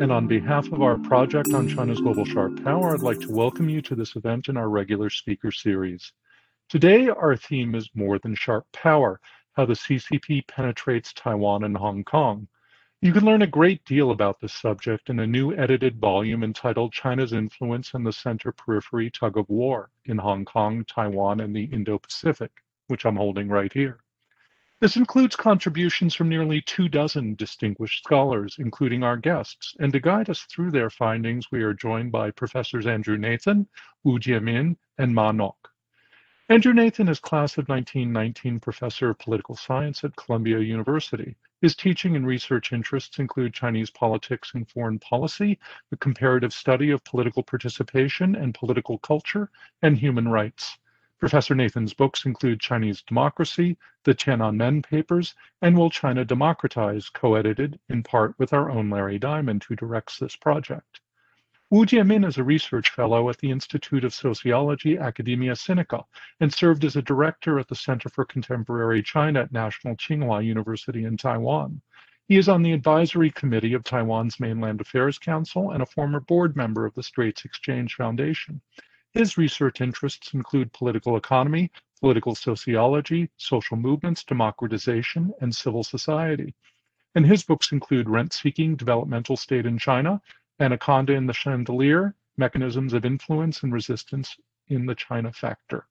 and on behalf of our project on China's global sharp power, I'd like to welcome you to this event in our regular speaker series. Today, our theme is More Than Sharp Power, how the CCP penetrates Taiwan and Hong Kong. You can learn a great deal about this subject in a new edited volume entitled China's Influence in the Center Periphery Tug of War in Hong Kong, Taiwan, and the Indo-Pacific, which I'm holding right here. This includes contributions from nearly two dozen distinguished scholars, including our guests. And to guide us through their findings, we are joined by Professors Andrew Nathan, Wu Jiemin, and Ma Nok. Andrew Nathan is class of 1919 professor of political science at Columbia University. His teaching and research interests include Chinese politics and foreign policy, the comparative study of political participation and political culture, and human rights. Professor Nathan's books include Chinese Democracy, the Tiananmen Papers, and Will China Democratize, co-edited in part with our own Larry Diamond, who directs this project. Wu Jiemin is a research fellow at the Institute of Sociology Academia Sinica and served as a director at the Center for Contemporary China at National Tsinghua University in Taiwan. He is on the advisory committee of Taiwan's Mainland Affairs Council and a former board member of the Straits Exchange Foundation. His research interests include political economy, political sociology, social movements, democratization, and civil society. And his books include Rent Seeking Developmental State in China, Anaconda in the Chandelier, Mechanisms of Influence and Resistance in the China Factor.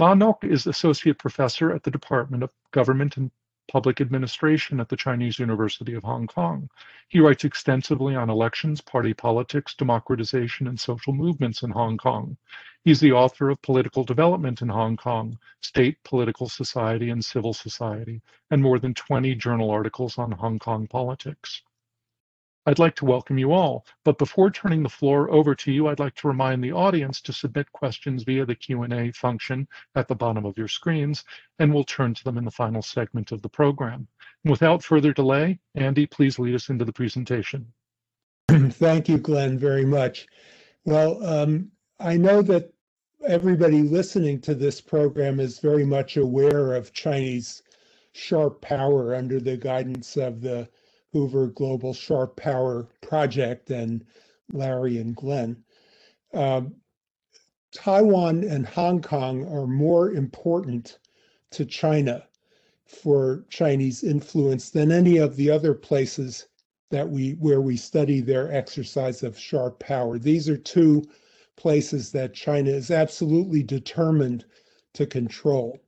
Ma Nok is Associate Professor at the Department of Government and public administration at the Chinese University of Hong Kong. He writes extensively on elections, party politics, democratization, and social movements in Hong Kong. He's the author of Political Development in Hong Kong, State, Political Society, and Civil Society, and more than 20 journal articles on Hong Kong politics. I'd like to welcome you all, but before turning the floor over to you, I'd like to remind the audience to submit questions via the Q&A function at the bottom of your screens, and we'll turn to them in the final segment of the program. Without further delay, Andy, please lead us into the presentation. Thank you, Glenn, very much. Well, um, I know that everybody listening to this program is very much aware of Chinese sharp power under the guidance of the Hoover Global Sharp Power Project and Larry and Glenn. Um, Taiwan and Hong Kong are more important to China for Chinese influence than any of the other places that we where we study their exercise of sharp power. These are two places that China is absolutely determined to control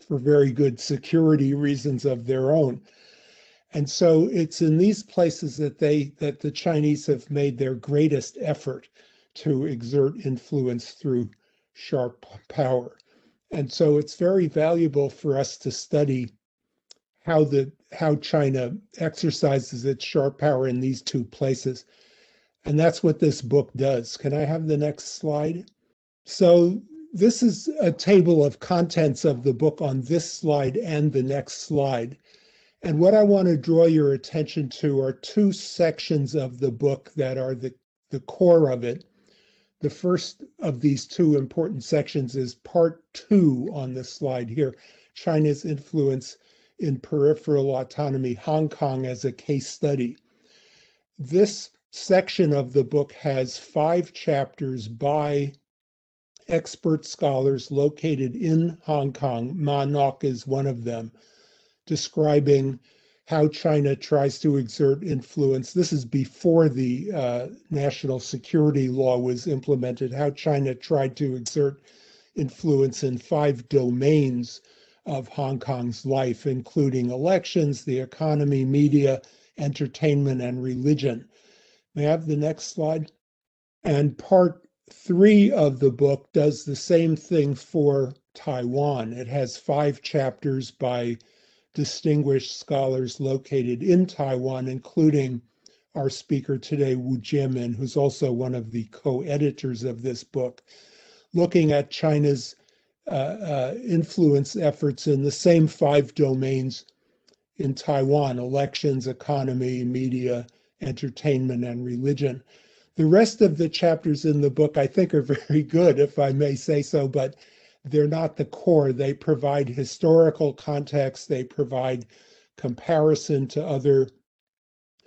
for very good security reasons of their own. And so it's in these places that they that the Chinese have made their greatest effort to exert influence through sharp power. And so it's very valuable for us to study how the how China exercises its sharp power in these two places. And that's what this book does. Can I have the next slide? So this is a table of contents of the book on this slide and the next slide. And what I want to draw your attention to are two sections of the book that are the, the core of it. The first of these two important sections is part two on this slide here China's influence in peripheral autonomy, Hong Kong as a case study. This section of the book has five chapters by expert scholars located in Hong Kong. Ma Nok is one of them describing how China tries to exert influence. This is before the uh, national security law was implemented, how China tried to exert influence in five domains of Hong Kong's life, including elections, the economy, media, entertainment, and religion. May I have the next slide? And part three of the book does the same thing for Taiwan. It has five chapters by distinguished scholars located in Taiwan, including our speaker today, Wu Jiemin, who's also one of the co-editors of this book, looking at China's uh, uh, influence efforts in the same five domains in Taiwan, elections, economy, media, entertainment, and religion. The rest of the chapters in the book, I think, are very good, if I may say so, but they're not the core. They provide historical context, they provide comparison to other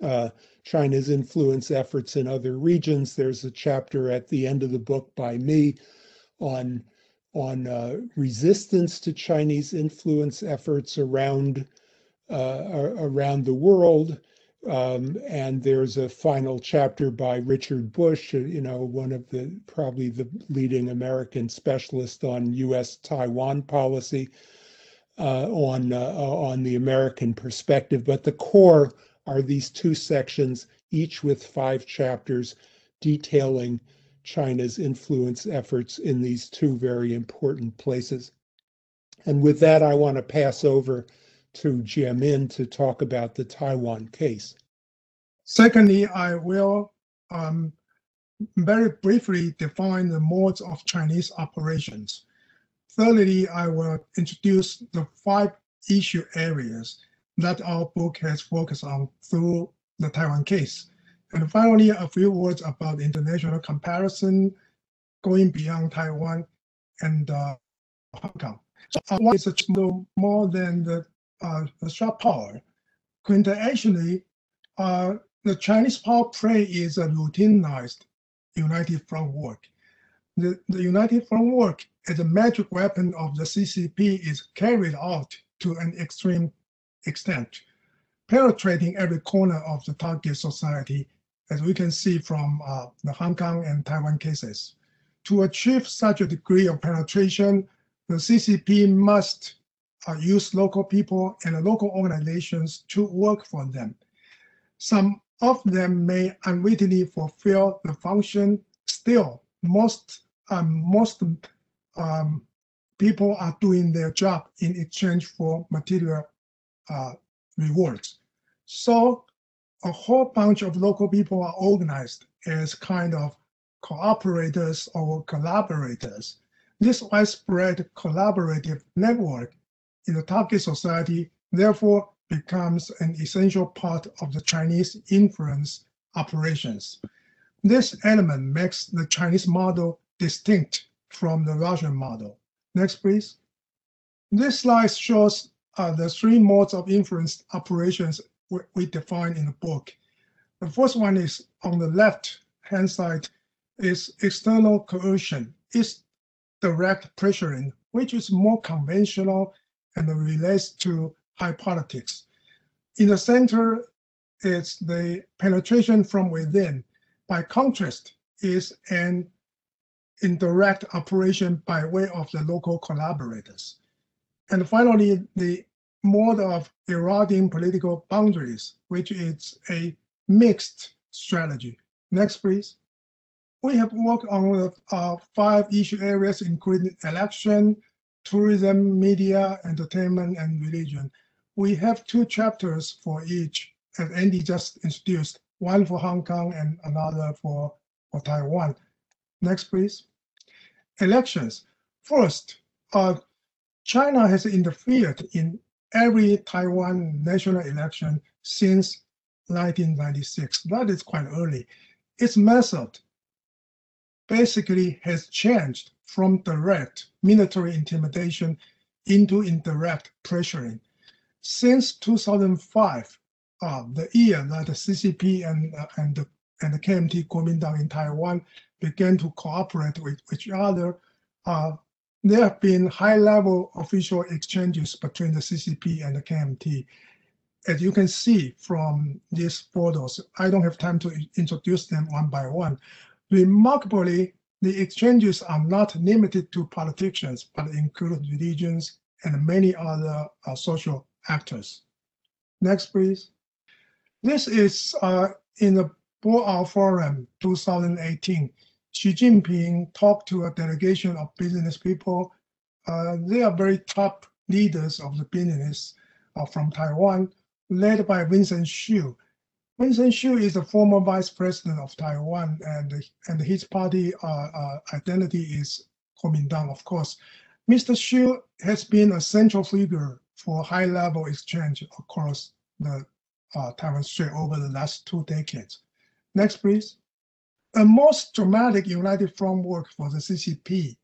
uh, China's influence efforts in other regions. There's a chapter at the end of the book by me on on uh, resistance to Chinese influence efforts around uh, around the world. Um, and there's a final chapter by Richard Bush, uh, you know, one of the probably the leading American specialist on U.S. Taiwan policy, uh, on uh, on the American perspective. But the core are these two sections, each with five chapters detailing China's influence efforts in these two very important places. And with that, I want to pass over to Jiemin to talk about the Taiwan case. Secondly, I will um, very briefly define the modes of Chinese operations. Thirdly, I will introduce the five issue areas that our book has focused on through the Taiwan case. And finally, a few words about international comparison going beyond Taiwan and uh, Hong Kong. So uh, more than the uh, the sharp power. Quintessentially, uh, the Chinese power play is a routinized united front work. The, the united front work as a magic weapon of the CCP is carried out to an extreme extent, penetrating every corner of the target society, as we can see from uh, the Hong Kong and Taiwan cases. To achieve such a degree of penetration, the CCP must uh, use local people and local organizations to work for them. Some of them may unwittingly fulfill the function. Still, most um, most um, people are doing their job in exchange for material uh, rewards. So a whole bunch of local people are organized as kind of cooperators or collaborators. This widespread collaborative network in the target society therefore becomes an essential part of the Chinese influence operations. This element makes the Chinese model distinct from the Russian model. Next, please. This slide shows uh, the three modes of influence operations we, we define in the book. The first one is on the left-hand side is external coercion. It's direct pressuring, which is more conventional and relates to high politics. In the center, it's the penetration from within. By contrast, is an indirect operation by way of the local collaborators. And finally, the mode of eroding political boundaries, which is a mixed strategy. Next, please. We have worked on uh, five issue areas, including election, tourism, media, entertainment, and religion. We have two chapters for each, as Andy just introduced, one for Hong Kong and another for, for Taiwan. Next, please. Elections. First, uh, China has interfered in every Taiwan national election since 1996. That is quite early. Its method basically has changed from direct military intimidation into indirect pressuring. Since 2005, uh, the year that the CCP and, uh, and, the, and the KMT Kuomintang in Taiwan began to cooperate with each other, uh, there have been high-level official exchanges between the CCP and the KMT. As you can see from these photos, I don't have time to introduce them one by one. Remarkably, the exchanges are not limited to politicians, but include religions and many other uh, social actors. Next, please. This is uh, in the Boao Forum 2018. Xi Jinping talked to a delegation of business people. Uh, they are very top leaders of the business uh, from Taiwan, led by Vincent Siew, Vincent Siew is the former vice president of Taiwan, and and his party uh, uh, identity is Kuomintang, of course. Mr. Siew has been a central figure for high-level exchange across the uh, Taiwan Strait over the last two decades. Next, please. A most dramatic united front work for the CCP,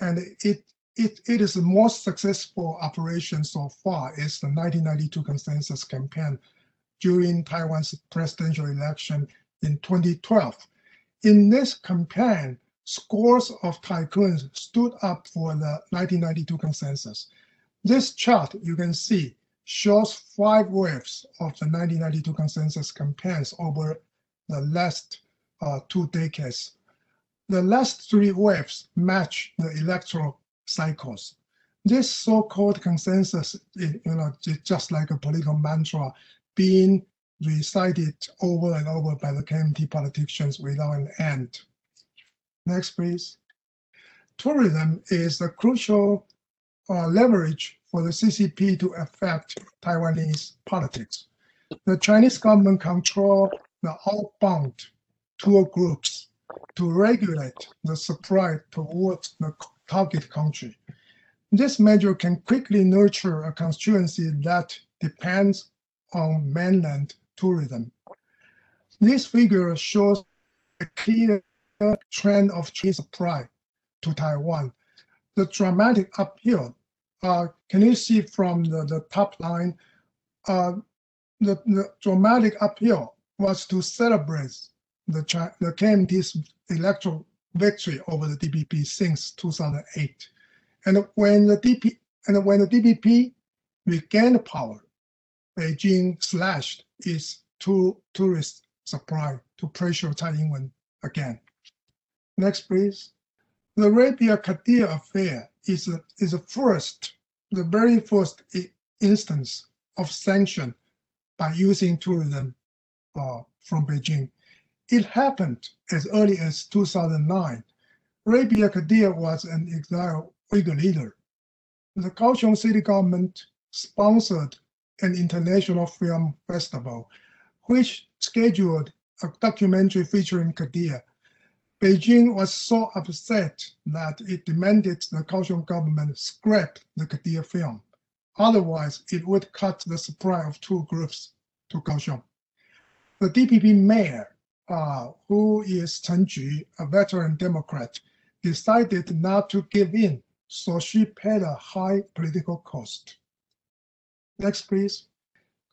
and it it, it is the most successful operation so far is the 1992 consensus campaign during Taiwan's presidential election in 2012. In this campaign, scores of tycoons stood up for the 1992 consensus. This chart you can see shows five waves of the 1992 consensus campaigns over the last uh, two decades. The last three waves match the electoral cycles. This so-called consensus, you know, just like a political mantra being recited over and over by the KMT politicians without an end. Next, please. Tourism is a crucial uh, leverage for the CCP to affect Taiwanese politics. The Chinese government control the outbound tour groups to regulate the supply towards the target country. This measure can quickly nurture a constituency that depends on mainland tourism. This figure shows a clear trend of Chinese supply to Taiwan. The dramatic uphill, uh, can you see from the, the top line, uh, the, the dramatic uphill was to celebrate the, the KMT's electoral victory over the DPP since 2008. And when the DP and when the DPP regained power, Beijing slashed its to tourist supply to pressure Tsai Ing-wen again. Next, please. The Rebiya Kadeer affair is a, is a first, the very first instance of sanction by using tourism uh, from Beijing. It happened as early as 2009. Rebiya Kadeer was an exiled Uyghur leader. The Kaohsiung city government sponsored an international film festival, which scheduled a documentary featuring Kadeer. Beijing was so upset that it demanded the Kaohsiung government scrap the Kadeer film. Otherwise, it would cut the supply of two groups to Kaohsiung. The DPP mayor, uh, who is Chen Chu, a veteran Democrat, decided not to give in, so she paid a high political cost. Next, please.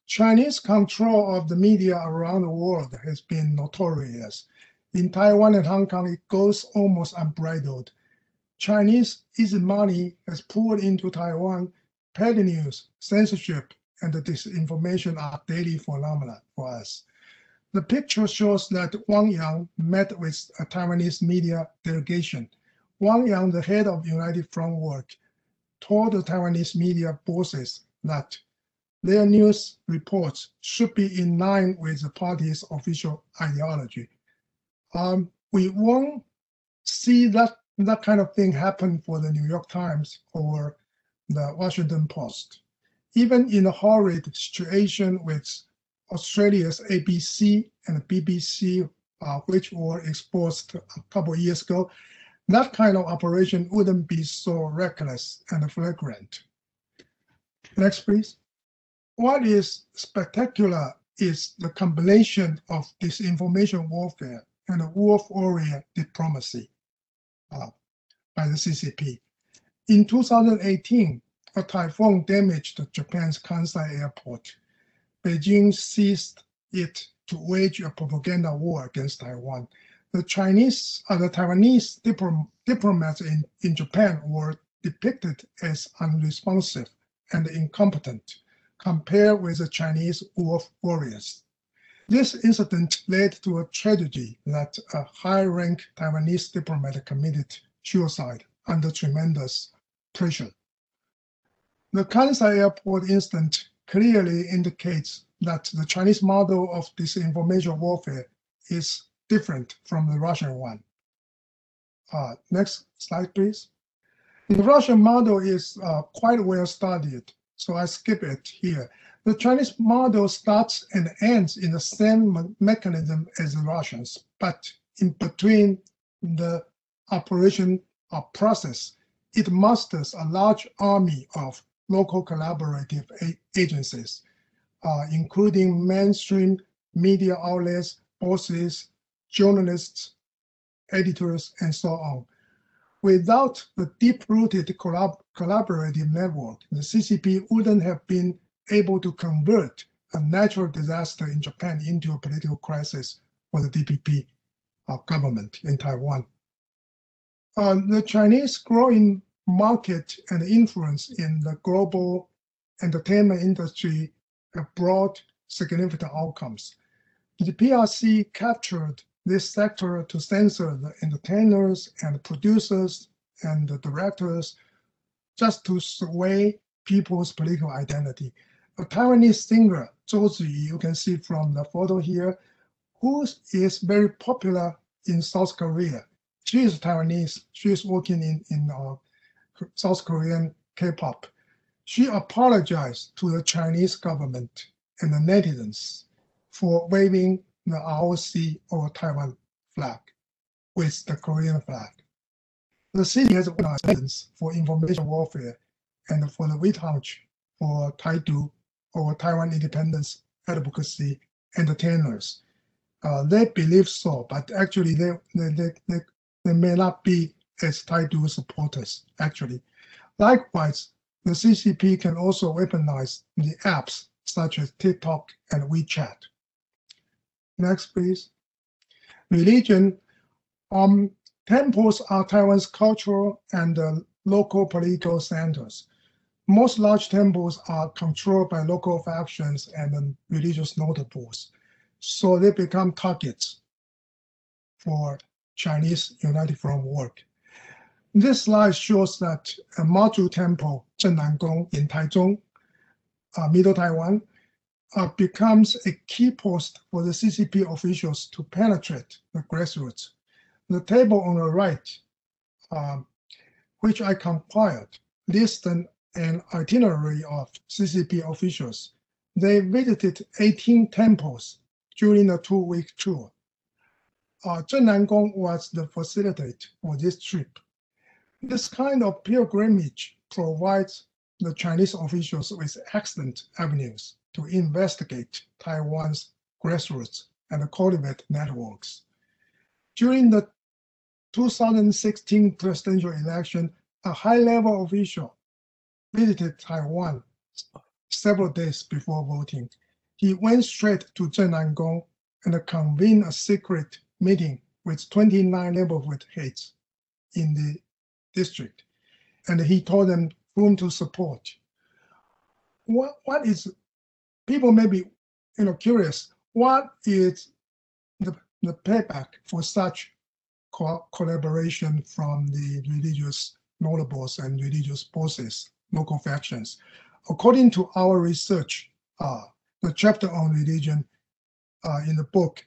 Chinese control of the media around the world has been notorious. In Taiwan and Hong Kong, it goes almost unbridled. Chinese easy money has poured into Taiwan. Petty news, censorship, and disinformation are daily phenomena for us. The picture shows that Wang Yang met with a Taiwanese media delegation. Wang Yang, the head of United Front Work, told the Taiwanese media bosses that their news reports should be in line with the party's official ideology. Um, we won't see that that kind of thing happen for the New York Times or the Washington Post. Even in a horrid situation with Australia's ABC and BBC, uh, which were exposed a couple of years ago, that kind of operation wouldn't be so reckless and flagrant. Next, please. What is spectacular is the combination of disinformation warfare and wolf warrior diplomacy uh, by the CCP. In 2018, a typhoon damaged Japan's Kansai airport. Beijing seized it to wage a propaganda war against Taiwan. The Chinese, uh, the Taiwanese diplom diplomats in, in Japan were depicted as unresponsive and incompetent compared with the Chinese wolf warriors. This incident led to a tragedy that a high-rank Taiwanese diplomat committed suicide under tremendous pressure. The Kansai airport incident clearly indicates that the Chinese model of disinformation warfare is different from the Russian one. Uh, next slide, please. The Russian model is uh, quite well studied so I skip it here. The Chinese model starts and ends in the same mechanism as the Russians, but in between the operation or process, it musters a large army of local collaborative agencies, uh, including mainstream media outlets, bosses, journalists, editors, and so on. Without the deep-rooted collab collaborative network, the CCP wouldn't have been able to convert a natural disaster in Japan into a political crisis for the DPP uh, government in Taiwan. Uh, the Chinese growing market and influence in the global entertainment industry have brought significant outcomes. The PRC captured this sector to censor the entertainers and producers and the directors just to sway people's political identity. A Taiwanese singer, Chou Tzu-yu, you can see from the photo here, who is very popular in South Korea. She is Taiwanese. She is working in, in uh, South Korean K-pop. She apologized to the Chinese government and the netizens for waving the ROC or Taiwan flag with the Korean flag. The CCP has organized for information warfare and for the Wheat Hunch for Taidu or Taiwan independence advocacy entertainers. Uh, they believe so, but actually they, they, they, they, they may not be as Taidu supporters, actually. Likewise, the CCP can also weaponize the apps such as TikTok and WeChat. Next, please. Religion. Um, temples are Taiwan's cultural and uh, local political centers. Most large temples are controlled by local factions and um, religious notables, so they become targets for Chinese United Front work. This slide shows that a Mazu Temple, Gong in Taichung, uh, Middle Taiwan, uh, becomes a key post for the CCP officials to penetrate the grassroots. The table on the right, um, which I compiled, lists an, an itinerary of CCP officials. They visited 18 temples during a two-week tour. Uh, Gong was the facilitator for this trip. This kind of pilgrimage provides the Chinese officials with excellent avenues to investigate Taiwan's grassroots and cultivate networks. During the 2016 presidential election, a high-level official visited Taiwan several days before voting. He went straight to Zhennangong and convened a secret meeting with 29 neighborhood heads in the district. And he told them whom to support. What, what is people may be you know curious what is the, the payback for such co collaboration from the religious notables and religious bosses local factions according to our research uh, the chapter on religion uh, in the book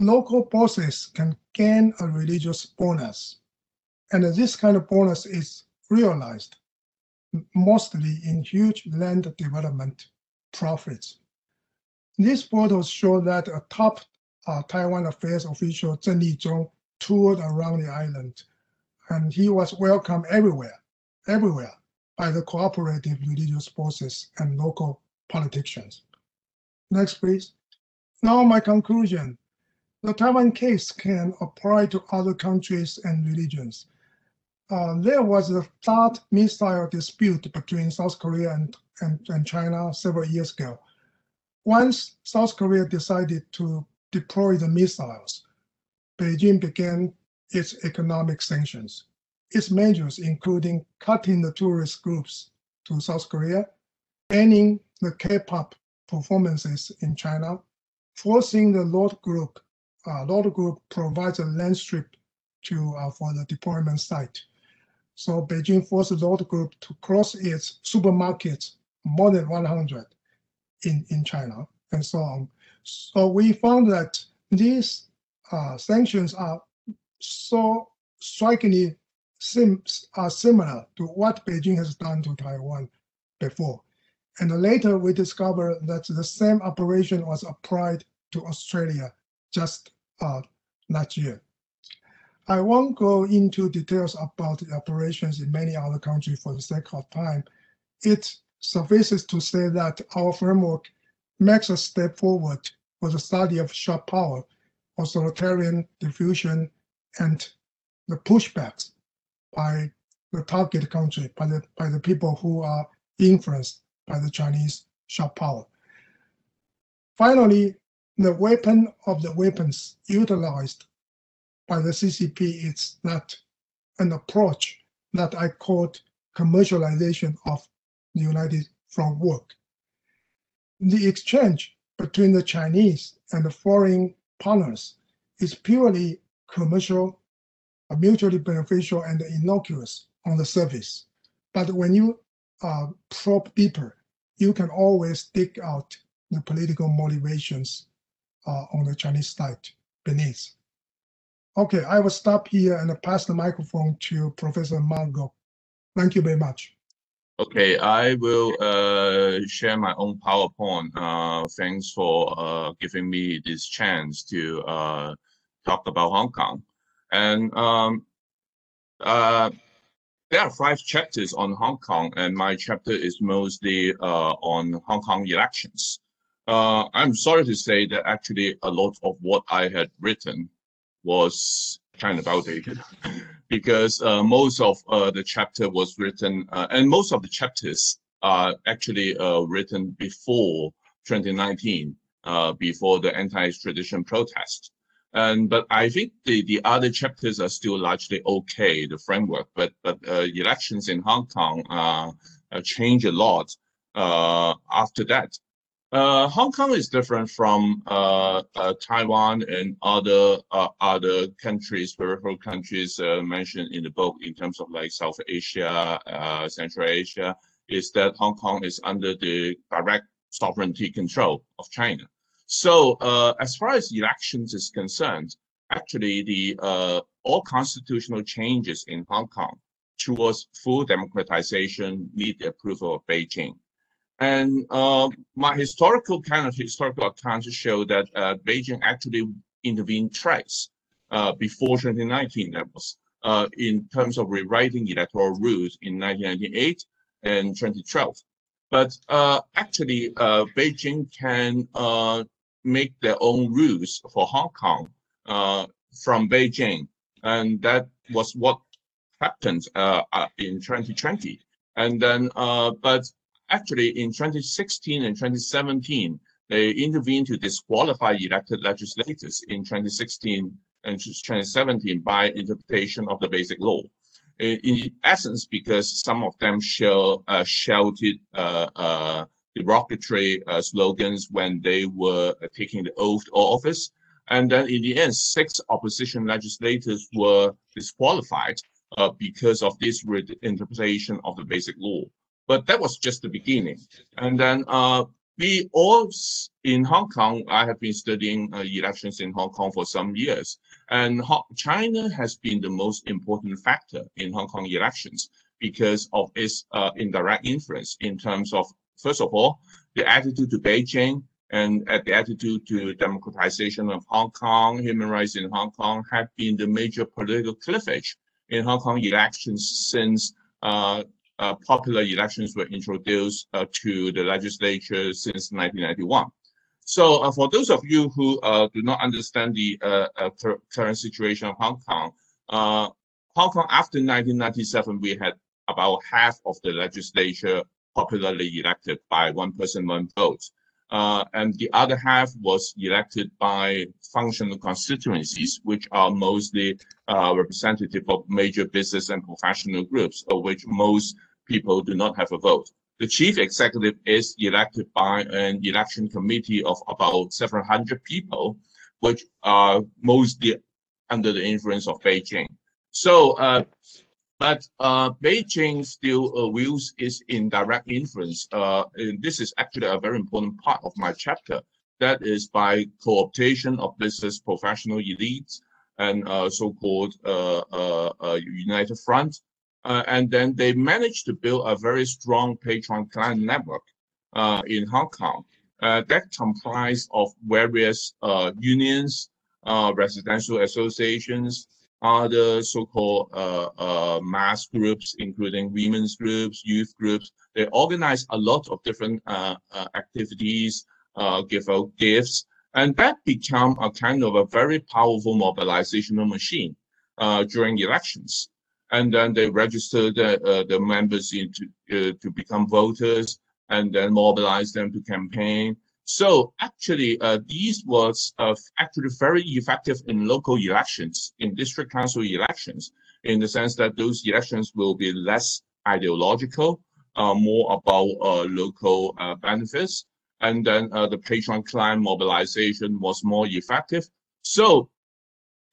local bosses can gain a religious bonus and this kind of bonus is realized mostly in huge land development profits. These photos show that a top uh, Taiwan affairs official, Zheng Lizhong, toured around the island, and he was welcomed everywhere, everywhere by the cooperative religious forces and local politicians. Next, please. Now, my conclusion. The Taiwan case can apply to other countries and religions. Uh, there was a THAAD missile dispute between South Korea and and, and China several years ago. Once South Korea decided to deploy the missiles, Beijing began its economic sanctions. Its measures including cutting the tourist groups to South Korea, banning the K-pop performances in China, forcing the Lotte Group, uh, Lotte Group provides a land strip to uh, for the deployment site. So Beijing forced Lotte Group to close its supermarkets more than 100 in, in China and so on. So we found that these uh, sanctions are so strikingly sim are similar to what Beijing has done to Taiwan before. And later we discovered that the same operation was applied to Australia just uh, last year. I won't go into details about the operations in many other countries for the sake of time. It suffices to say that our framework makes a step forward for the study of sharp power, authoritarian diffusion, and the pushbacks by the target country, by the, by the people who are influenced by the Chinese sharp power. Finally, the weapon of the weapons utilized by the CCP it's not an approach that I called commercialization of the United Front work. The exchange between the Chinese and the foreign partners is purely commercial, mutually beneficial, and innocuous on the surface. But when you uh, probe deeper, you can always dig out the political motivations uh, on the Chinese side beneath. Okay, I will stop here and pass the microphone to Professor Ma Nok. Thank you very much. Okay, I will uh, share my own PowerPoint. Uh, thanks for uh, giving me this chance to uh, talk about Hong Kong. And um, uh, there are five chapters on Hong Kong, and my chapter is mostly uh, on Hong Kong elections. I'm sorry to say that actually a lot of what I had written was kind of outdated because uh, most of uh, the chapter was written, uh, and most of the chapters are actually uh, written before 2019, before the anti-extradition protest. And but I think the the other chapters are still largely okay, the framework. But but uh, elections in Hong Kong uh, uh, change a lot uh, after that. Uh, Hong Kong is different from uh, Taiwan and other other countries, peripheral countries mentioned in the book in terms of like South Asia, Central Asia. Is that Hong Kong is under the direct sovereignty control of China. So uh, as far as elections is concerned, actually the uh, all constitutional changes in Hong Kong towards full democratization need the approval of Beijing. And uh, my historical kind of historical accounts show that uh, Beijing actually intervened twice uh, before 2019. That was uh, in terms of rewriting electoral rules in 1998 and 2012. But actually, Beijing can make their own rules for Hong Kong uh, from Beijing. And that was what happened uh, uh in 2020. And then, uh, but actually in 2016 and 2017, they intervened to disqualify elected legislators in 2016 and 2017 by interpretation of the basic law. In, essence, because some of them show, uh, shouted uh, uh, derogatory uh, slogans when they were uh, taking the oath of office. And then in the end, six opposition legislators were disqualified uh, because of this interpretation of the basic law. But that was just the beginning. And then uh, we all in Hong Kong, I have been studying uh, elections in Hong Kong for some years. And China has been the most important factor in Hong Kong elections because of its uh, indirect influence in terms of First of all, the attitude to Beijing and the attitude to democratization of Hong Kong, human rights in Hong Kong have been the major political cleavage in Hong Kong elections since uh, uh, popular elections were introduced uh, to the legislature since 1991. So uh, for those of you who uh, do not understand the uh, current situation of Hong Kong, Hong Kong after 1997, we had about half of the legislature popularly elected by one person, one vote. Uh, and the other half was elected by functional constituencies, which are mostly uh, representative of major business and professional groups, of which most people do not have a vote. The chief executive is elected by an election committee of about 700 people, which are mostly under the influence of Beijing. So uh, but uh, Beijing still uh, wields its indirect influence. Uh, this is actually a very important part of my chapter. That is by co-optation of business professional elites and uh, so-called uh, United Front. And then they managed to build a very strong patron client network in Hong Kong that comprised of various unions, residential associations, other so-called uh, uh, mass groups, including women's groups, youth groups. They organize a lot of different uh, uh activities, uh, give out gifts, and that become a kind of a very powerful mobilizational machine uh, during elections. And then they register the, the members into to become voters, and then mobilize them to campaign. So actually, uh, these was uh, actually very effective in local elections, in district council elections, in the sense that those elections will be less ideological, uh, more about uh, local uh, benefits, and then uh, the patron-client mobilization was more effective. So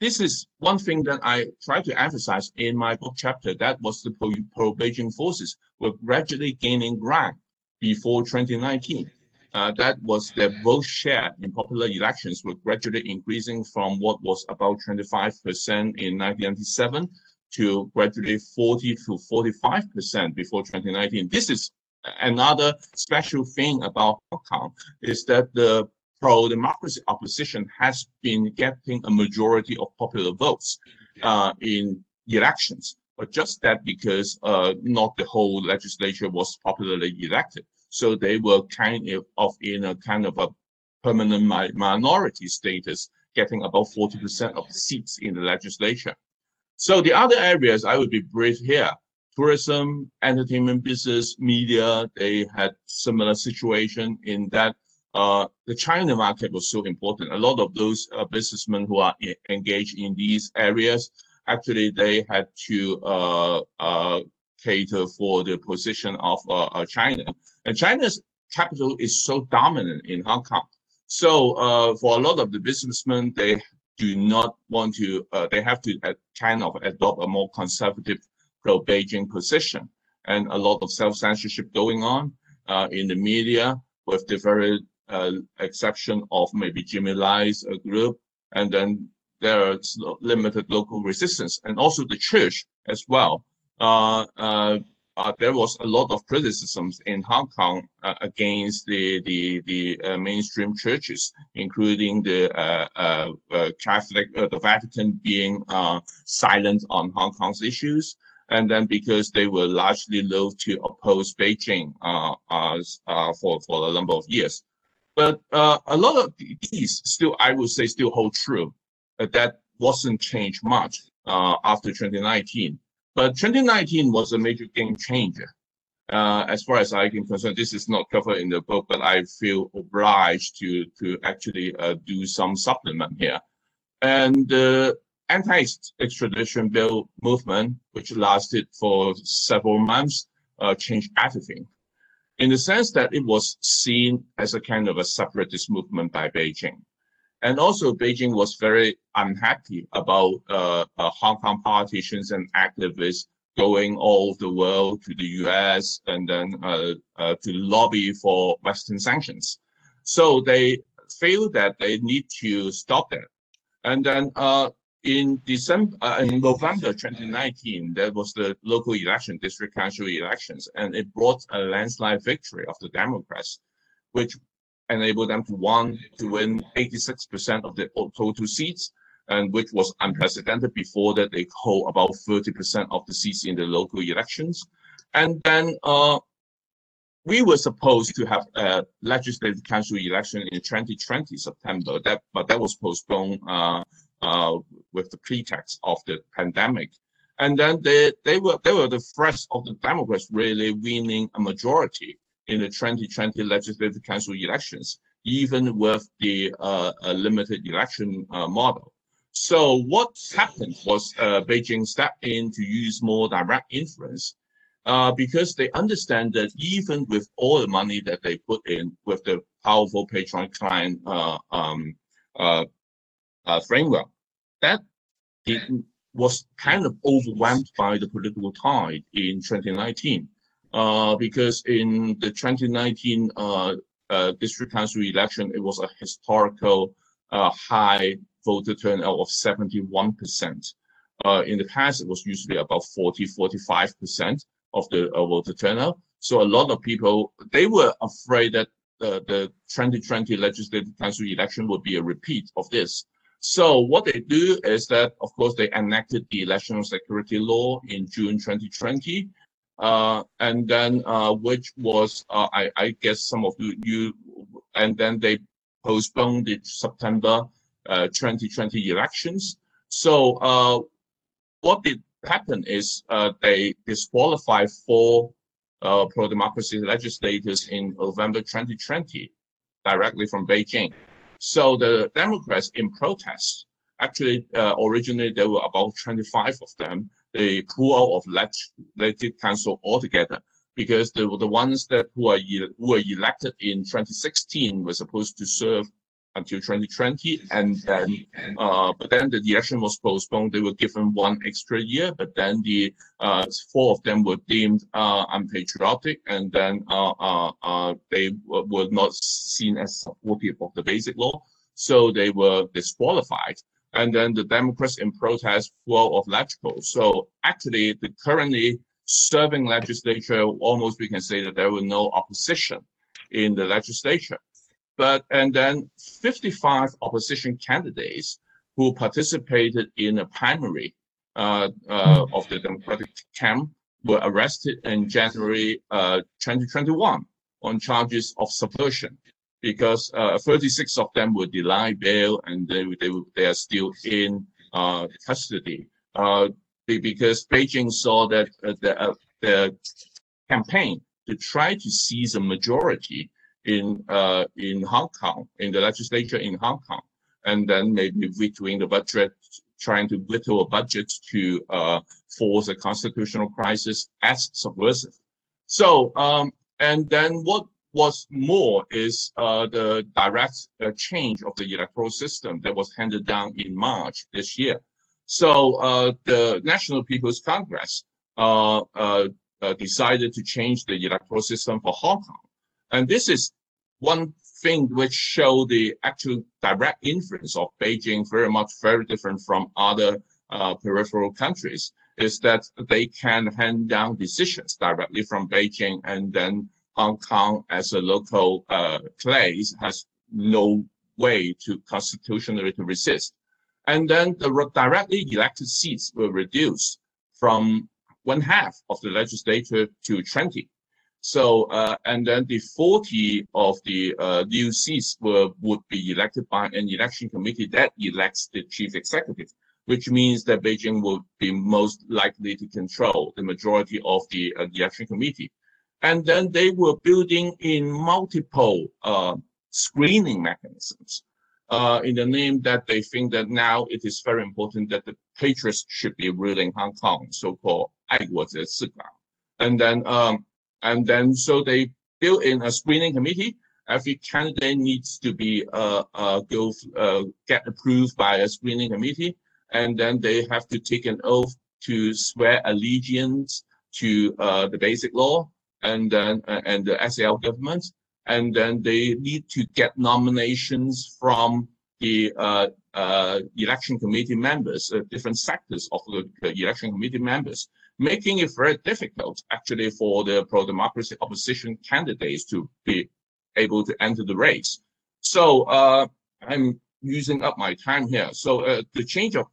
this is one thing that I try to emphasize in my book chapter. That was the pro-Beijing forces were gradually gaining ground before 2019 uh, that was their vote share in popular elections were gradually increasing from what was about 25% in 1997 to gradually 40 to 45% before 2019. This is another special thing about Hong Kong is that the pro-democracy opposition has been getting a majority of popular votes uh, in elections, but just that because uh, not the whole legislature was popularly elected. So they were kind of in a kind of a permanent mi minority status, getting about 40% of the seats in the legislature. So the other areas I would be brief here. Tourism, entertainment business, media, they had similar situation in that uh, the China market was so important. A lot of those uh, businessmen who are engaged in these areas, actually they had to uh, uh cater for the position of uh, uh, China. And China's capital is so dominant in Hong Kong. So uh, for a lot of the businessmen, they do not want to, they have to kind of adopt a more conservative pro-Beijing position. And a lot of self-censorship going on uh, in the media with the very exception of maybe Jimmy Lai's group. And then there's limited local resistance and also the church as well uh, uh, uh, there was a lot of criticisms in Hong Kong uh, against the the the uh, mainstream churches, including the uh, Catholic, the Vatican being silent on Hong Kong's issues, and then because they were largely loath to oppose Beijing for for a number of years. But a lot of these still, I would say, still hold true. that wasn't changed much after 2019. But 2019 was a major game changer. Uh, as far as I can concern, this is not covered in the book, but I feel obliged to to actually uh, do some supplement here. And the anti-extradition bill movement, which lasted for several months, uh, changed everything. In the sense that it was seen as a kind of a separatist movement by Beijing. And also, Beijing was very unhappy about uh, uh, Hong Kong politicians and activists going all the world to the US and then uh, uh, to lobby for Western sanctions. So they feel that they need to stop that. And then uh, in December, uh, in November 2019, there was the local election, district council elections, and it brought a landslide victory of the Democrats, which enabled them to won to win 86% of the total seats, and which was unprecedented. Before that, they hold about 30% of the seats in the local elections. And then uh, we were supposed to have a legislative council election in 2020 September, that but that was postponed uh, uh, with the pretext of the pandemic. And then they, they were they were the first of the Democrats really winning a majority in the 2020 Legislative Council elections, even with the uh, limited election uh, model. So what happened was uh, Beijing stepped in to use more direct influence uh, because they understand that even with all the money that they put in with the powerful patron-client uh, um, uh, framework, that it was kind of overwhelmed by the political tide in 2019 uh, because in the 2019 uh, uh, district council election, it was a historical uh, high voter turnout of 71%. Uh, in the past, it was usually about 40, 45% of the voter turnout. So a lot of people, they were afraid that the 2020 legislative council election would be a repeat of this. So what they do is that, of course, they enacted the election security law in June 2020, uh, and then uh, which was uh, I, I, guess some of you, you, and then they postponed the September 2020 uh, elections. So uh, what did happen is uh, they disqualified four pro-democracy legislators in November 2020. directly from Beijing. So the Democrats in protest, actually, uh, originally there were about 25 of them. They pull out of legislative council altogether because the the ones that who are who were elected in 2016 were supposed to serve until 2020 and then uh, but then the election was postponed. They were given one extra year but then the uh, four of them were deemed uh, unpatriotic and then uh, uh, uh, they were not seen as supportive of the basic law so they were disqualified. And then the democrats in protest flow of electrical so actually the currently serving legislature almost we can say that there were no opposition in the legislature but and then 55 opposition candidates who participated in a primary uh, uh, of the Democratic camp were arrested in January uh, 2021 on charges of subversion because uh, 36 of them were denied bail and they, they, they are still in uh, custody. Because Beijing saw that the, the campaign to try to seize a majority in uh, in Hong Kong, in the legislature in Hong Kong, and then maybe between the budget, trying to whittle a budget to uh, force a constitutional crisis as subversive. So, um, and then what was more is uh, the direct uh, change of the electoral system that was handed down in March this year. So uh, the National People's Congress uh, uh, uh, decided to change the electoral system for Hong Kong. And this is one thing which show the actual direct influence of Beijing very much very different from other uh, peripheral countries is that they can hand down decisions directly from Beijing and then Hong Kong as a local uh, place has no way to constitutionally to resist. And then the directly elected seats were reduced from one half of the legislature to 20. So, uh, and then the 40 of the uh, new seats were, would be elected by an election committee that elects the chief executive, which means that Beijing will be most likely to control the majority of the uh, election committee. And then they were building in multiple uh, screening mechanisms uh, in the name that they think that now it is very important that the patriots should be ruling Hong Kong, so-called 爱国者治港. And then um, and then so they built in a screening committee. Every candidate needs to be uh, uh, go uh, get approved by a screening committee, and then they have to take an oath to swear allegiance to uh, the basic law and then uh, and the SAR government, and then they need to get nominations from the uh, uh, election committee members, uh, different sectors of the election committee members making it very difficult actually for the pro-democracy opposition candidates to be able to enter the race. So uh, I'm using up my time here. So uh, the change of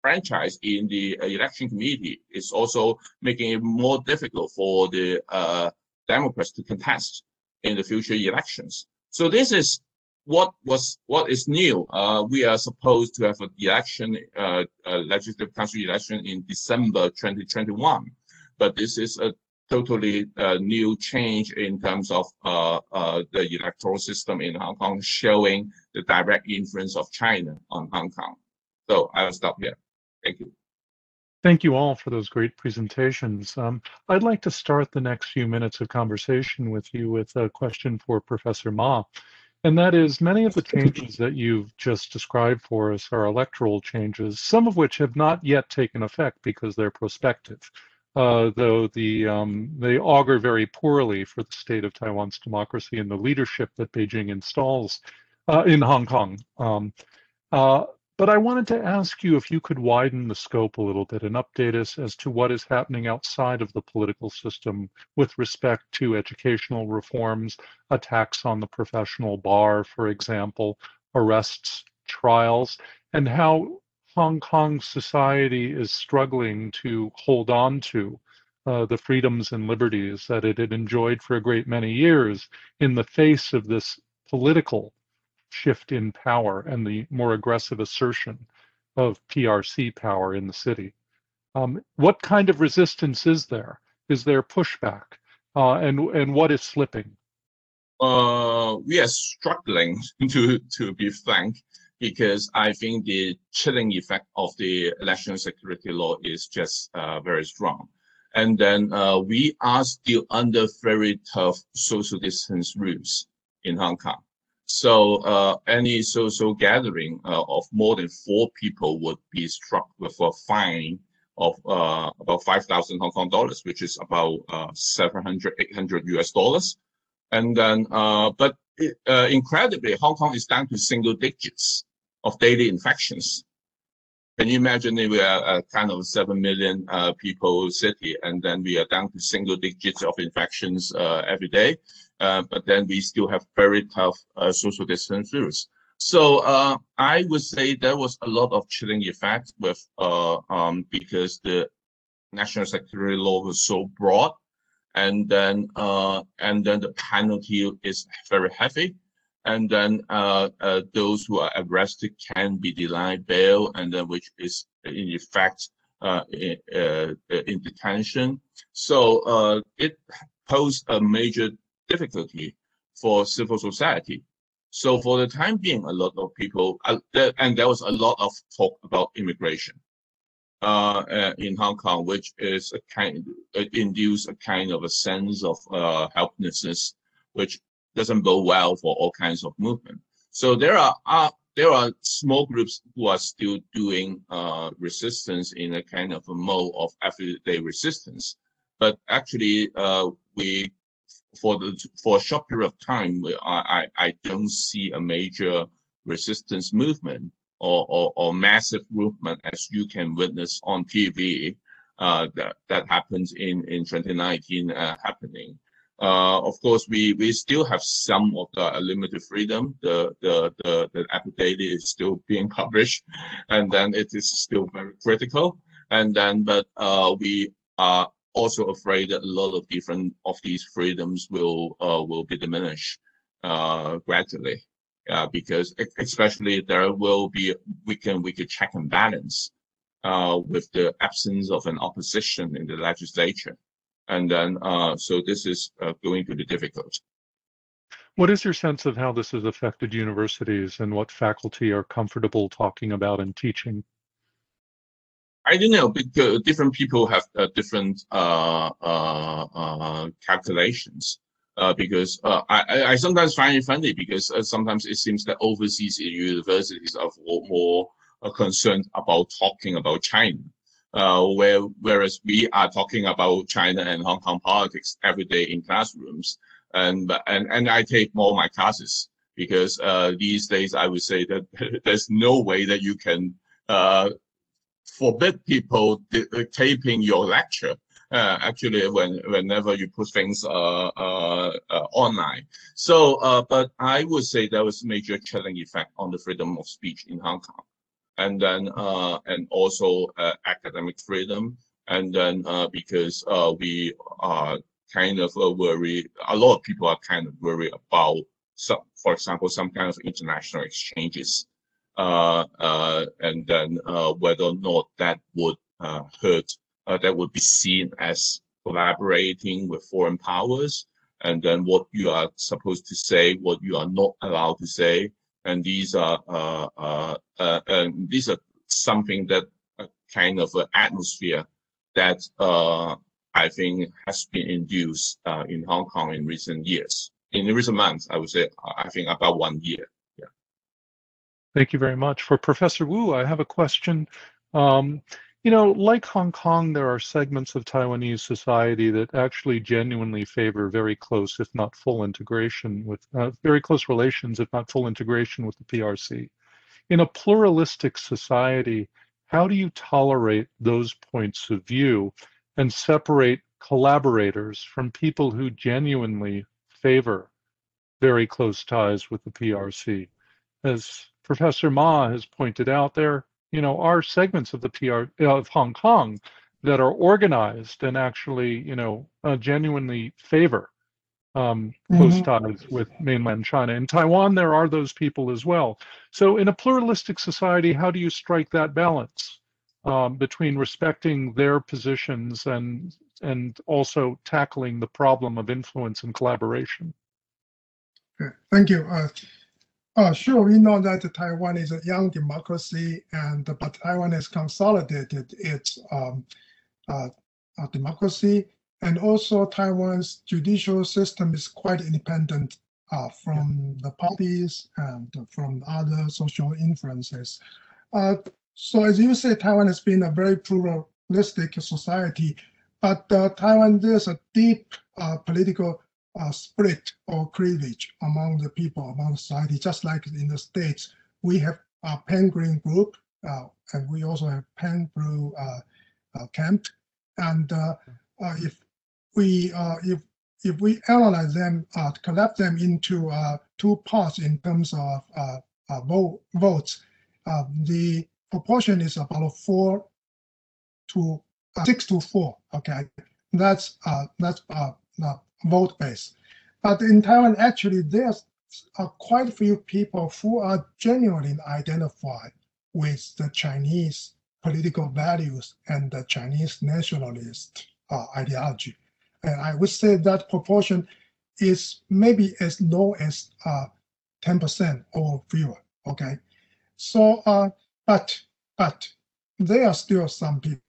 franchise in the election committee is also making it more difficult for the uh, Democrats to contest in the future elections. So this is what was what is new? Uh, we are supposed to have an election, uh, a legislative council election in December 2021, but this is a totally uh, new change in terms of uh, uh, the electoral system in Hong Kong, showing the direct influence of China on Hong Kong. So I'll stop here. Thank you. Thank you all for those great presentations. Um, I'd like to start the next few minutes of conversation with you with a question for Professor Ma. And that is, many of the changes that you've just described for us are electoral changes, some of which have not yet taken effect because they're prospective, uh, though the, um, they augur very poorly for the state of Taiwan's democracy and the leadership that Beijing installs uh, in Hong Kong. Um, uh, but I wanted to ask you if you could widen the scope a little bit and update us as to what is happening outside of the political system with respect to educational reforms, attacks on the professional bar, for example, arrests, trials, and how Hong Kong society is struggling to hold on to uh, the freedoms and liberties that it had enjoyed for a great many years in the face of this political shift in power and the more aggressive assertion of PRC power in the city. Um, what kind of resistance is there? Is there pushback? Uh, and, and what is slipping? uh, we are struggling to to be frank, because I think the chilling effect of the election security law is just uh, very strong. And then uh, we are still under very tough social distance rules in Hong Kong. So uh, any social gathering uh, of more than four people would be struck with a fine of uh, about 5,000 Hong Kong dollars, which is about uh, 700, 800 US dollars. And then, uh, but it, uh, incredibly, Hong Kong is down to single digits of daily infections. Can you imagine if we are a kind of 7 million uh, people city and then we are down to single digits of infections uh, every day, uh, but then we still have very tough uh, social distance rules. So uh, I would say there was a lot of chilling effect with uh, um, because the national security law was so broad and then uh, and then the penalty is very heavy and then those who are arrested can be denied bail and then which is in effect in, uh, in, detention so uh, it posed a major difficulty for civil society so for the time being a lot of people uh, and there was a lot of talk about immigration uh, uh, in Hong Kong, which is a kind, it induce a kind of a sense of uh, helplessness, which doesn't go well for all kinds of movement. So there are uh, there are small groups who are still doing uh, resistance in a kind of a mode of everyday resistance, but actually we for the for a short period of time, I I don't see a major resistance movement or, or, or massive movement as you can witness on TV uh, that, that happens in, in 2019 uh, happening. Uh, of course, we, we still have some of the limited freedom. The, the, the, the Apple Daily is still being published, and then it is still very critical. And then, but uh, we are also afraid that a lot of different of these freedoms will uh, will be diminished uh, gradually uh, because especially there will be weakened weaker check and balance uh, with the absence of an opposition in the legislature. And then, uh, so this is uh, going to be difficult. What is your sense of how this has affected universities and what faculty are comfortable talking about and teaching? I don't know, because different people have uh, different uh, calculations uh, because uh, I, I sometimes find it funny because uh, sometimes it seems that overseas universities are more uh, concerned about talking about China, uh, where whereas we are talking about China and Hong Kong politics every day in classrooms, and and and I take more my classes because uh, these days I would say that there's no way that you can forbid people taping your lecture uh, actually when whenever you put things uh, uh, uh online. So, uh, but I would say there was a major chilling effect on the freedom of speech in Hong Kong, and then uh, and also academic freedom, and then because we are kind of worried, a lot of people are kind of worried about some, for example, some kind of international exchanges. And then whether or not that would hurt uh, that would be seen as collaborating with foreign powers, and then what you are supposed to say, what you are not allowed to say, and these are uh, uh, uh and these are something that kind of atmosphere that uh, I think has been induced uh, in Hong Kong in recent years. In recent months, I would say, I think about one year. Thank you very much. For Professor Wu, I have a question. Um, you know, like Hong Kong, there are segments of Taiwanese society that actually genuinely favor very close, if not full integration with uh, very close relations, if not full integration with the PRC. In a pluralistic society, how do you tolerate those points of view and separate collaborators from people who genuinely favor very close ties with the PRC? As Professor Ma has pointed out, there you know, are segments of the PR of Hong Kong that are organized and actually, you know, uh, genuinely favor um, close mm-hmm. ties with mainland China. In Taiwan, there are those people as well. So, in a pluralistic society, how do you strike that balance um, between respecting their positions and and also tackling the problem of influence and collaboration? Okay, thank you. Uh, uh, sure, we know that Taiwan is a young democracy, and but Taiwan has consolidated its um, uh, uh, democracy, and also Taiwan's judicial system is quite independent uh, from the parties and from other social influences. Uh, so as you say, Taiwan has been a very pluralistic society, but uh, Taiwan there's a deep uh, political uh, split or cleavage among the people, among society, just like in the States. We have a pan-green group, uh, and we also have pan-blue camp. And if we if if we analyze them, uh, collect them into uh, two parts in terms of uh, uh vote, votes, uh, the proportion is about four to uh, six to four. Okay, that's that's vote base. But in Taiwan, actually, there's quite a few people who are genuinely identified with the Chinese political values and the Chinese nationalist ideology. And I would say that proportion is maybe as low as uh, 10% or fewer. Okay. So, uh, but, but there are still some people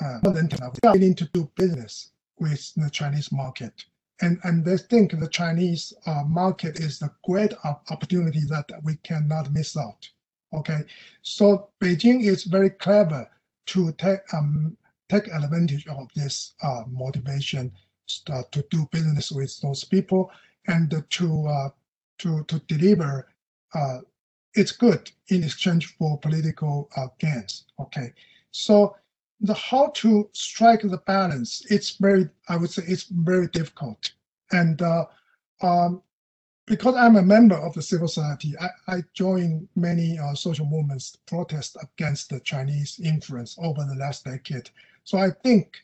uh, more than 10 willing to do business with the Chinese market. And, and they think the Chinese uh, market is a great opportunity that we cannot miss out. Okay, so Beijing is very clever to take um, take advantage of this uh, motivation uh, to do business with those people and to uh, to to deliver uh, it's good in exchange for political gains. Okay, so the how to strike the balance it's very I would say it's very difficult and uh, um, because I'm a member of the civil society, I, I joined many uh, social movements protest against the Chinese influence over the last decade. So I think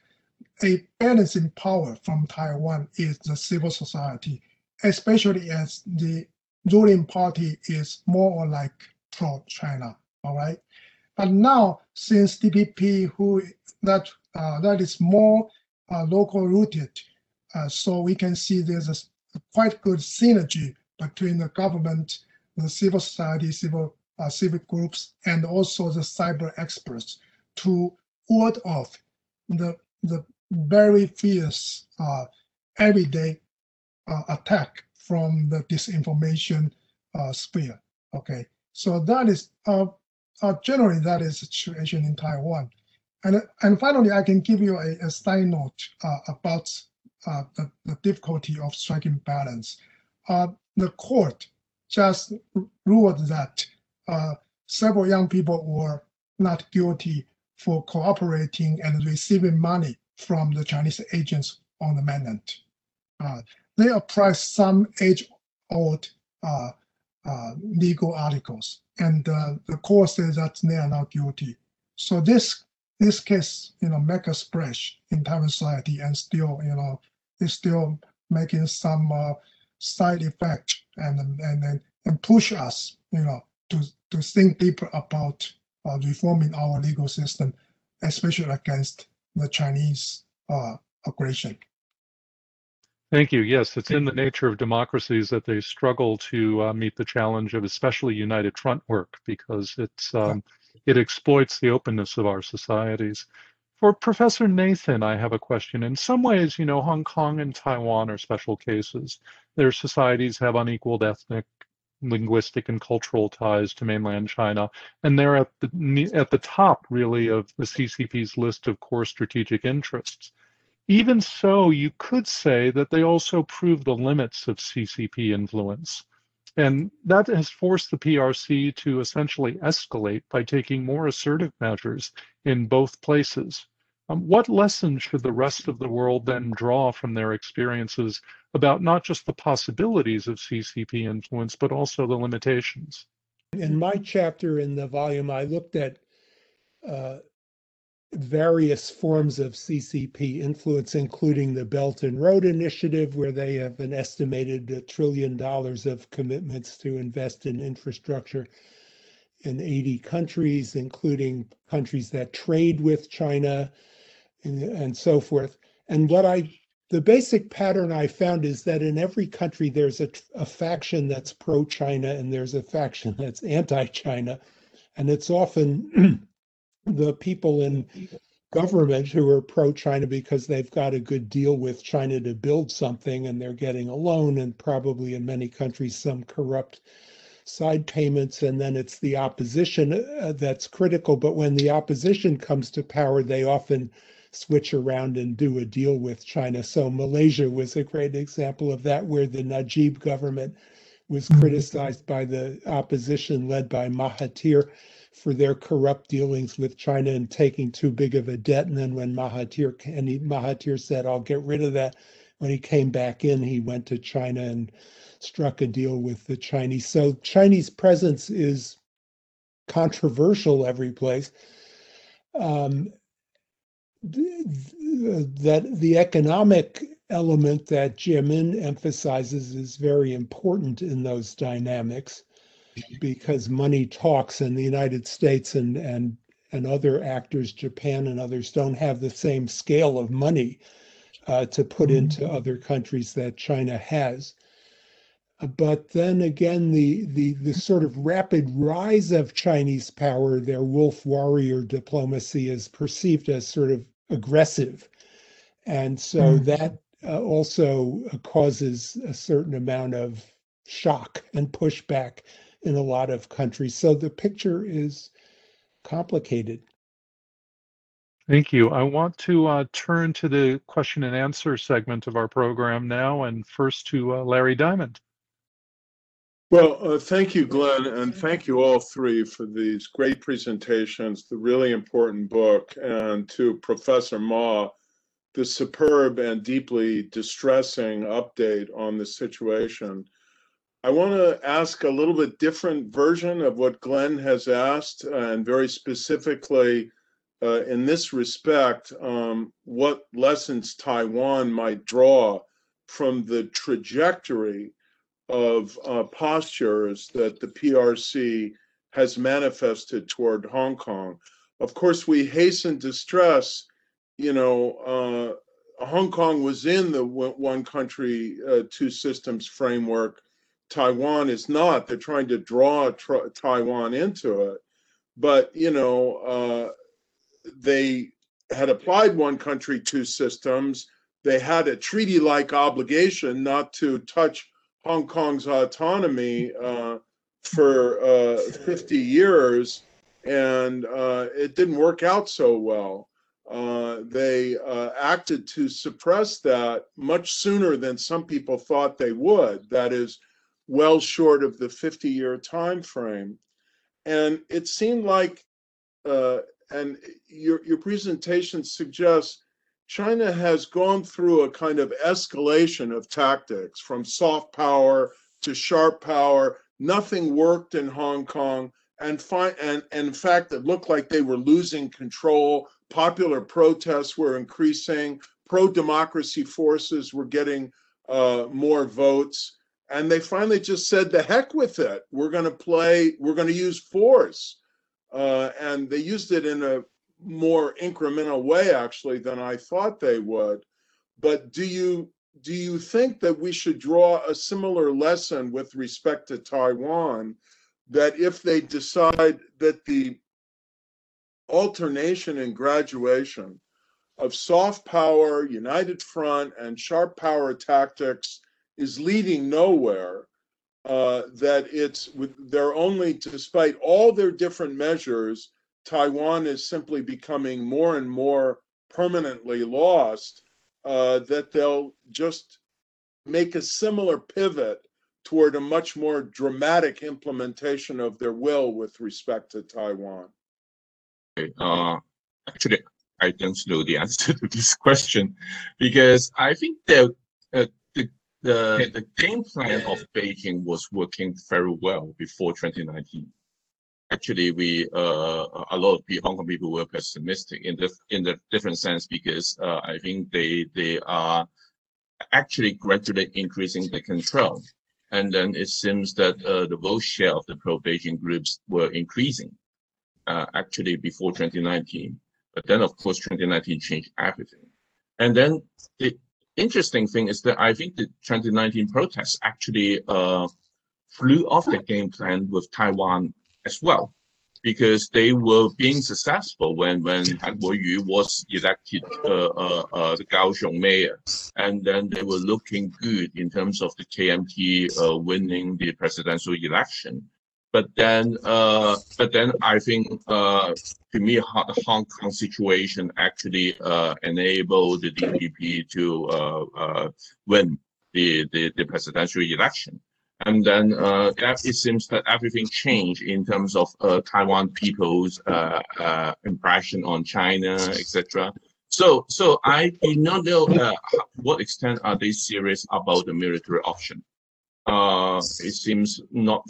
a balancing power from Taiwan is the civil society, especially as the ruling party is more or like pro-China. All right, but now since DPP, who that uh, that is more uh, local rooted, uh, so we can see there's a, a, quite good synergy between the government, the civil society, civil uh, civic groups, and also the cyber experts to ward off the the very fierce uh, everyday uh, attack from the disinformation sphere. Okay, so that is uh, generally that is the situation in Taiwan. And, and finally, I can give you a, a side note uh, about uh, the, the difficulty of striking balance. Uh, the court just ruled that uh, several young people were not guilty for cooperating and receiving money from the Chinese agents on the mainland. Uh, they apply some age-old legal articles, and uh, the court says that they are not guilty. So this this case, you know, make a splash in Taiwan society, and still, you know, is still making some uh, side effect, and and and and push us, you know, to to think deeper about uh, reforming our legal system, especially against the Chinese uh, aggression. Thank you. Yes, it's in the nature of democracies that they struggle to uh, meet the challenge of especially united front work because it's um, it exploits the openness of our societies. For Professor Nathan, I have a question. In some ways, you know, Hong Kong and Taiwan are special cases. Their societies have unequaled ethnic, linguistic, and cultural ties to mainland China, and they're at the at the top, really, of the CCP's list of core strategic interests. Even so, you could say that they also prove the limits of CCP influence. And that has forced the PRC to essentially escalate by taking more assertive measures in both places. Um, what lessons should the rest of the world then draw from their experiences about not just the possibilities of CCP influence, but also the limitations? In my chapter in the volume, I looked at uh, various forms of CCP influence, including the Belt and Road Initiative, where they have an estimated a trillion dollars of commitments to invest in infrastructure in 80 countries, including countries that trade with China and, and so forth. And what I the basic pattern I found is that in every country there's a, a faction that's pro China and there's a faction that's anti China. And it's often the people in government who are pro China because they've got a good deal with China to build something and they're getting a loan, and probably in many countries some corrupt side payments. And then it's the opposition uh, that's critical. But when the opposition comes to power, they often switch around and do a deal with China. So Malaysia was a great example of that, where the Najib government was criticized by the opposition led by Mahathir for their corrupt dealings with China and taking too big of a debt. And then when Mahathir and he, Mahathir said, "I'll get rid of that," when he came back in, he went to China and struck a deal with the Chinese. So Chinese presence is controversial every place. Um, that the economic element that Jiemin emphasizes is very important in those dynamics because money talks in the United States and and and other actors, Japan and others, don't have the same scale of money uh, to put mm-hmm. into other countries that China has. But then again, the, the the sort of rapid rise of Chinese power, their wolf warrior diplomacy, is perceived as sort of aggressive. And so mm. that uh, also uh, causes a certain amount of shock and pushback in a lot of countries. So the picture is complicated. Thank you. I want to uh, turn to the question and answer segment of our program now, and first to uh, Larry Diamond. Well, uh, thank you, Glenn, and thank you all three for these great presentations, the really important book, and to Professor Ma, the superb and deeply distressing update on the situation. I want to ask a little bit different version of what Glenn has asked, and very specifically, uh, in this respect, um, what lessons Taiwan might draw from the trajectory of uh, postures that the PRC has manifested toward Hong Kong. Of course, we hasten to stress, you know, uh, Hong Kong was in the one country, uh, two systems framework. Taiwan is not. They're trying to draw Taiwan into it. But, you know, uh, they had applied one country, two systems. They had a treaty like obligation not to touch Hong Kong's autonomy uh, for uh, 50 years, and uh, it didn't work out so well. Uh, they uh, acted to suppress that much sooner than some people thought they would. That is, well short of the 50 year time frame. And it seemed like, uh, and your, your presentation suggests China has gone through a kind of escalation of tactics from soft power to sharp power. Nothing worked in Hong Kong. And, fi- and, and in fact, it looked like they were losing control. Popular protests were increasing. Pro democracy forces were getting uh, more votes. And they finally just said, the heck with it. We're going to play, we're going to use force. Uh, and they used it in a more incremental way actually than I thought they would. But do you do you think that we should draw a similar lesson with respect to Taiwan that if they decide that the alternation and graduation of soft power, united front, and sharp power tactics is leading nowhere, uh, that it's they're only, despite all their different measures, Taiwan is simply becoming more and more permanently lost, uh, that they'll just make a similar pivot toward a much more dramatic implementation of their will with respect to Taiwan? Uh, actually, I don't know the answer to this question because I think that uh, the, the, the game plan of Beijing was working very well before 2019 actually we uh, a lot of Hong Kong people were pessimistic in the in the different sense because uh, I think they they are actually gradually increasing the control, and then it seems that uh, the vote share of the pro Beijing groups were increasing, uh, actually before 2019, but then of course 2019 changed everything, and then the interesting thing is that I think the 2019 protests actually uh, flew off the game plan with Taiwan as well because they were being successful when when Han Kuo-yu was elected uh, uh, uh, the Kaohsiung mayor, and then they were looking good in terms of the KMT uh, winning the presidential election. But then, uh, but then I think uh, to me, the Hong Kong situation actually enabled the DPP to win the, the, the presidential election and then uh, it seems that everything changed in terms of uh, Taiwan people's uh, uh impression on China, etc. So, so I do not know uh, what extent are they serious about the military option. Uh, it seems not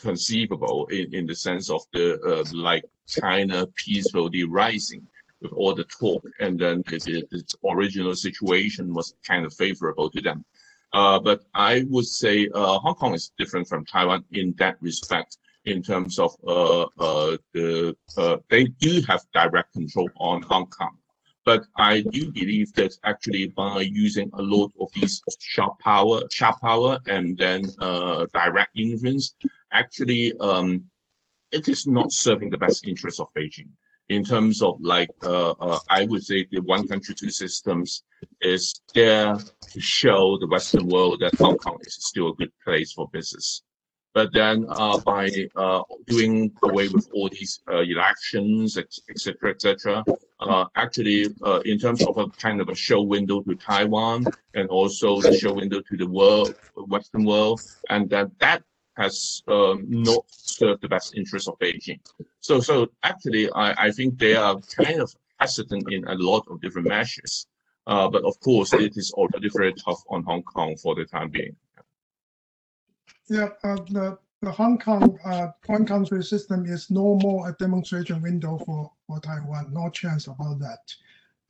conceivable in, in the sense of the like China peacefully rising with all the talk, and then the, the original situation was kind of favorable to them. Uh, but I would say uh, Hong Kong is different from Taiwan in that respect, in terms of uh, uh the uh, they do have direct control on Hong Kong. But I do believe that actually by using a lot of these sharp power, sharp power, and then uh, direct influence, actually um, it is not serving the best interest of Beijing in terms of like uh, uh, I would say the one country two systems is there to show the Western world that Hong Kong is still a good place for business. But then uh, by uh, doing away with all these uh, elections, etc., uh, actually in terms of a kind of a show window to Taiwan and also the show window to the world, Western world, and that that has um, not served the best interest of Beijing. So, so actually, I, I think they are kind of hesitant in a lot of different measures. Uh, but of course, it is already very tough on Hong Kong for the time being. Yeah, uh, the, the Hong Kong uh, one country system is no more a demonstration window for, for Taiwan. No chance about that.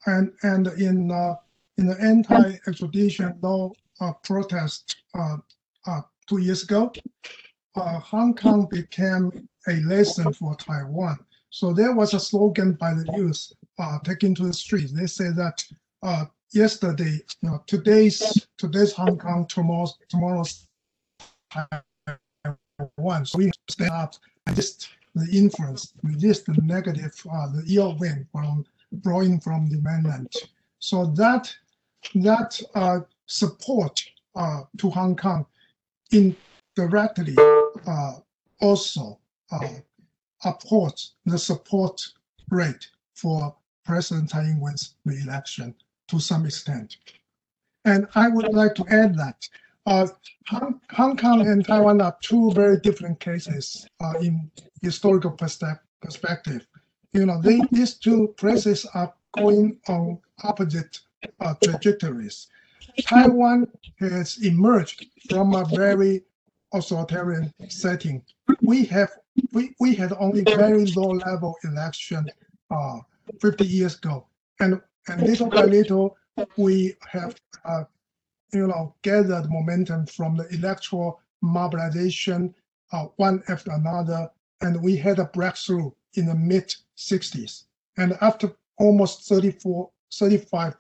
And and in uh, in the anti-extradition law uh, protest uh, uh, two years ago, Hong Kong became a lesson for Taiwan. So there was a slogan by the youth taken to the streets. They said that yesterday, you know, today's today's Hong Kong, tomorrow's tomorrow's Taiwan. So we stand up and just the influence, resist the negative, uh, the ill wind from blowing from the mainland. So that that uh, support uh, to Hong Kong indirectly uh, also uh, upholds the support rate for President Tsai Ing-wen's re-election to some extent. And I would like to add that uh, Hong, Hong, Kong and Taiwan are two very different cases uh, in historical perspective. You know, they, these two places are going on opposite uh, trajectories. Taiwan has emerged from a very authoritarian setting. We have we, we had only very low level election uh, 50 years ago, and and little by little we have uh, you know gathered momentum from the electoral mobilization uh, one after another, and we had a breakthrough in the mid 60s. And after almost 34, 35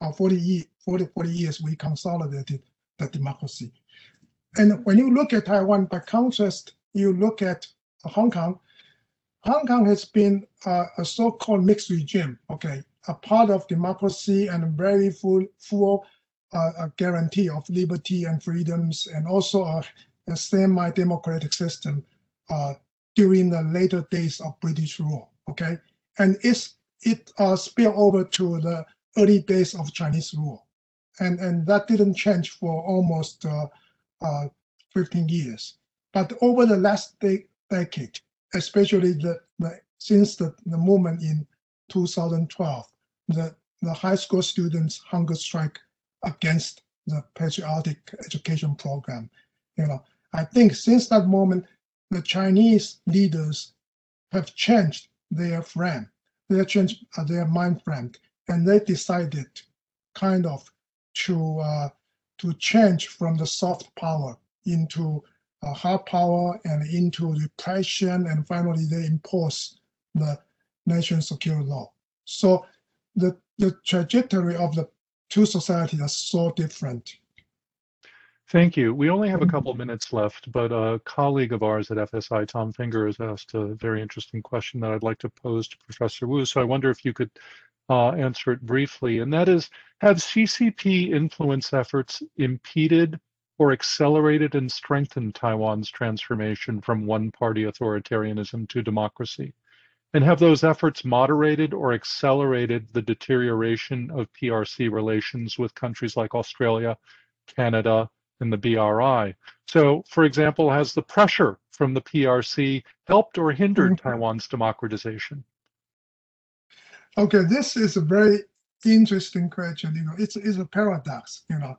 uh, 40, 40, 40 years, we consolidated the democracy. And when you look at Taiwan, by contrast, you look at Hong Kong, Hong Kong has been uh, a so-called mixed regime, okay, a part of democracy and very full, full uh, guarantee of liberty and freedoms, and also a, a semi-democratic system uh, during the later days of British rule, okay? And it's, it uh, spilled over to the early days of Chinese rule. And, and that didn't change for almost uh, uh, 15 years. But over the last de decade, especially the, the since the, the movement in 2012, the, the high school students hunger strike against the patriotic education program. You know, I think since that moment, the Chinese leaders have changed their frame, they changed uh, their mind frame, and they decided kind of to uh, to change from the soft power into uh, hard power and into repression, and finally they impose the national security law. So the, the trajectory of the two societies are so different. Thank you. We only have a couple minutes left, but a colleague of ours at FSI, Tom Fingar, has asked a very interesting question that I'd like to pose to Professor Wu. So I wonder if you could uh, answer it briefly. And that is, have CCP influence efforts impeded or accelerated and strengthened Taiwan's transformation from one-party authoritarianism to democracy? And have those efforts moderated or accelerated the deterioration of PRC relations with countries like Australia, Canada, and the BRI. So, for example, has the pressure from the PRC helped or hindered mm-hmm. Taiwan's democratization? Okay, this is a very interesting question. You know, it's, it's a paradox. You know,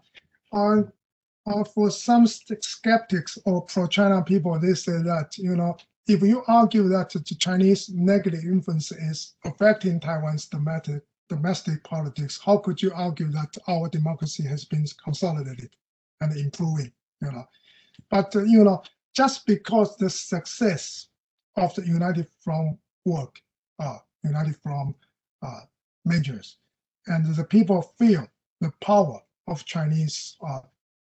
uh, for some skeptics or pro-China people, they say that you know if you argue that the Chinese negative influence is affecting Taiwan's domestic domestic politics, how could you argue that our democracy has been consolidated? and improving, you know. But, uh, you know, just because the success of the United Front work, uh, United Front uh, measures, and the people feel the power of Chinese uh,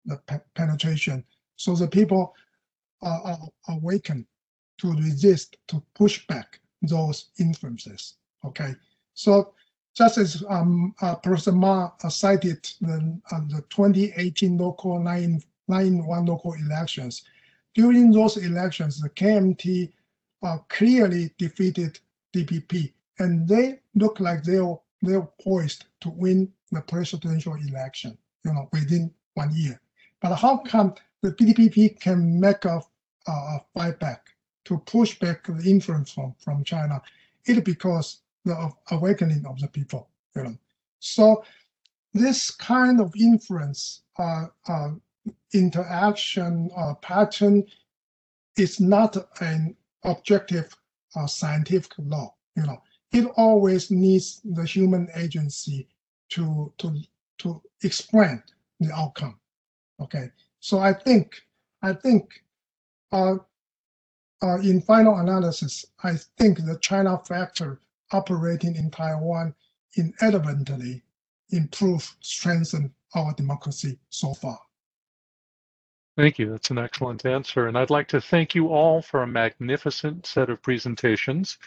the pe penetration, so the people are, are awakened to resist, to push back those influences. Okay, so just as um, uh, Professor Ma uh, cited the, uh, the 2018 local 9, 9 1 local elections, during those elections, the KMT uh, clearly defeated DPP, and they look like they're, they're poised to win the presidential election, you know, within one year. But how come the DPP can make a, a fight back to push back the influence from, from China? It because the awakening of the people. You know? So this kind of influence uh, uh, interaction uh, pattern is not an objective uh, scientific law. You know, it always needs the human agency to to to explain the outcome. Okay, so I think I think uh, in final analysis, I think the China factor operating in Taiwan inadvertently improved, strengthened our democracy so far. Thank you. That's an excellent answer. And I'd like to thank you all for a magnificent set of presentations.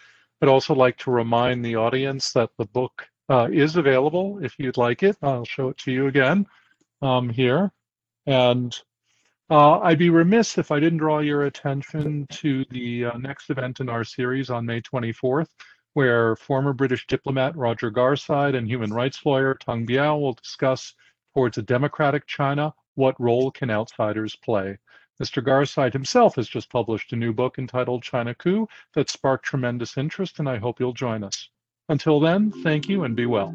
I'd also like to remind the audience that the book uh, is available if you'd like it. I'll show it to you again um, here. And uh, I'd be remiss if I didn't draw your attention to the uh, next event in our series on May 24th where former British diplomat Roger Garside and human rights lawyer Teng Biao will discuss towards a democratic China, what role can outsiders play? Mr. Garside himself has just published a new book entitled China Coup that sparked tremendous interest, and I hope you'll join us. Until then, thank you and be well.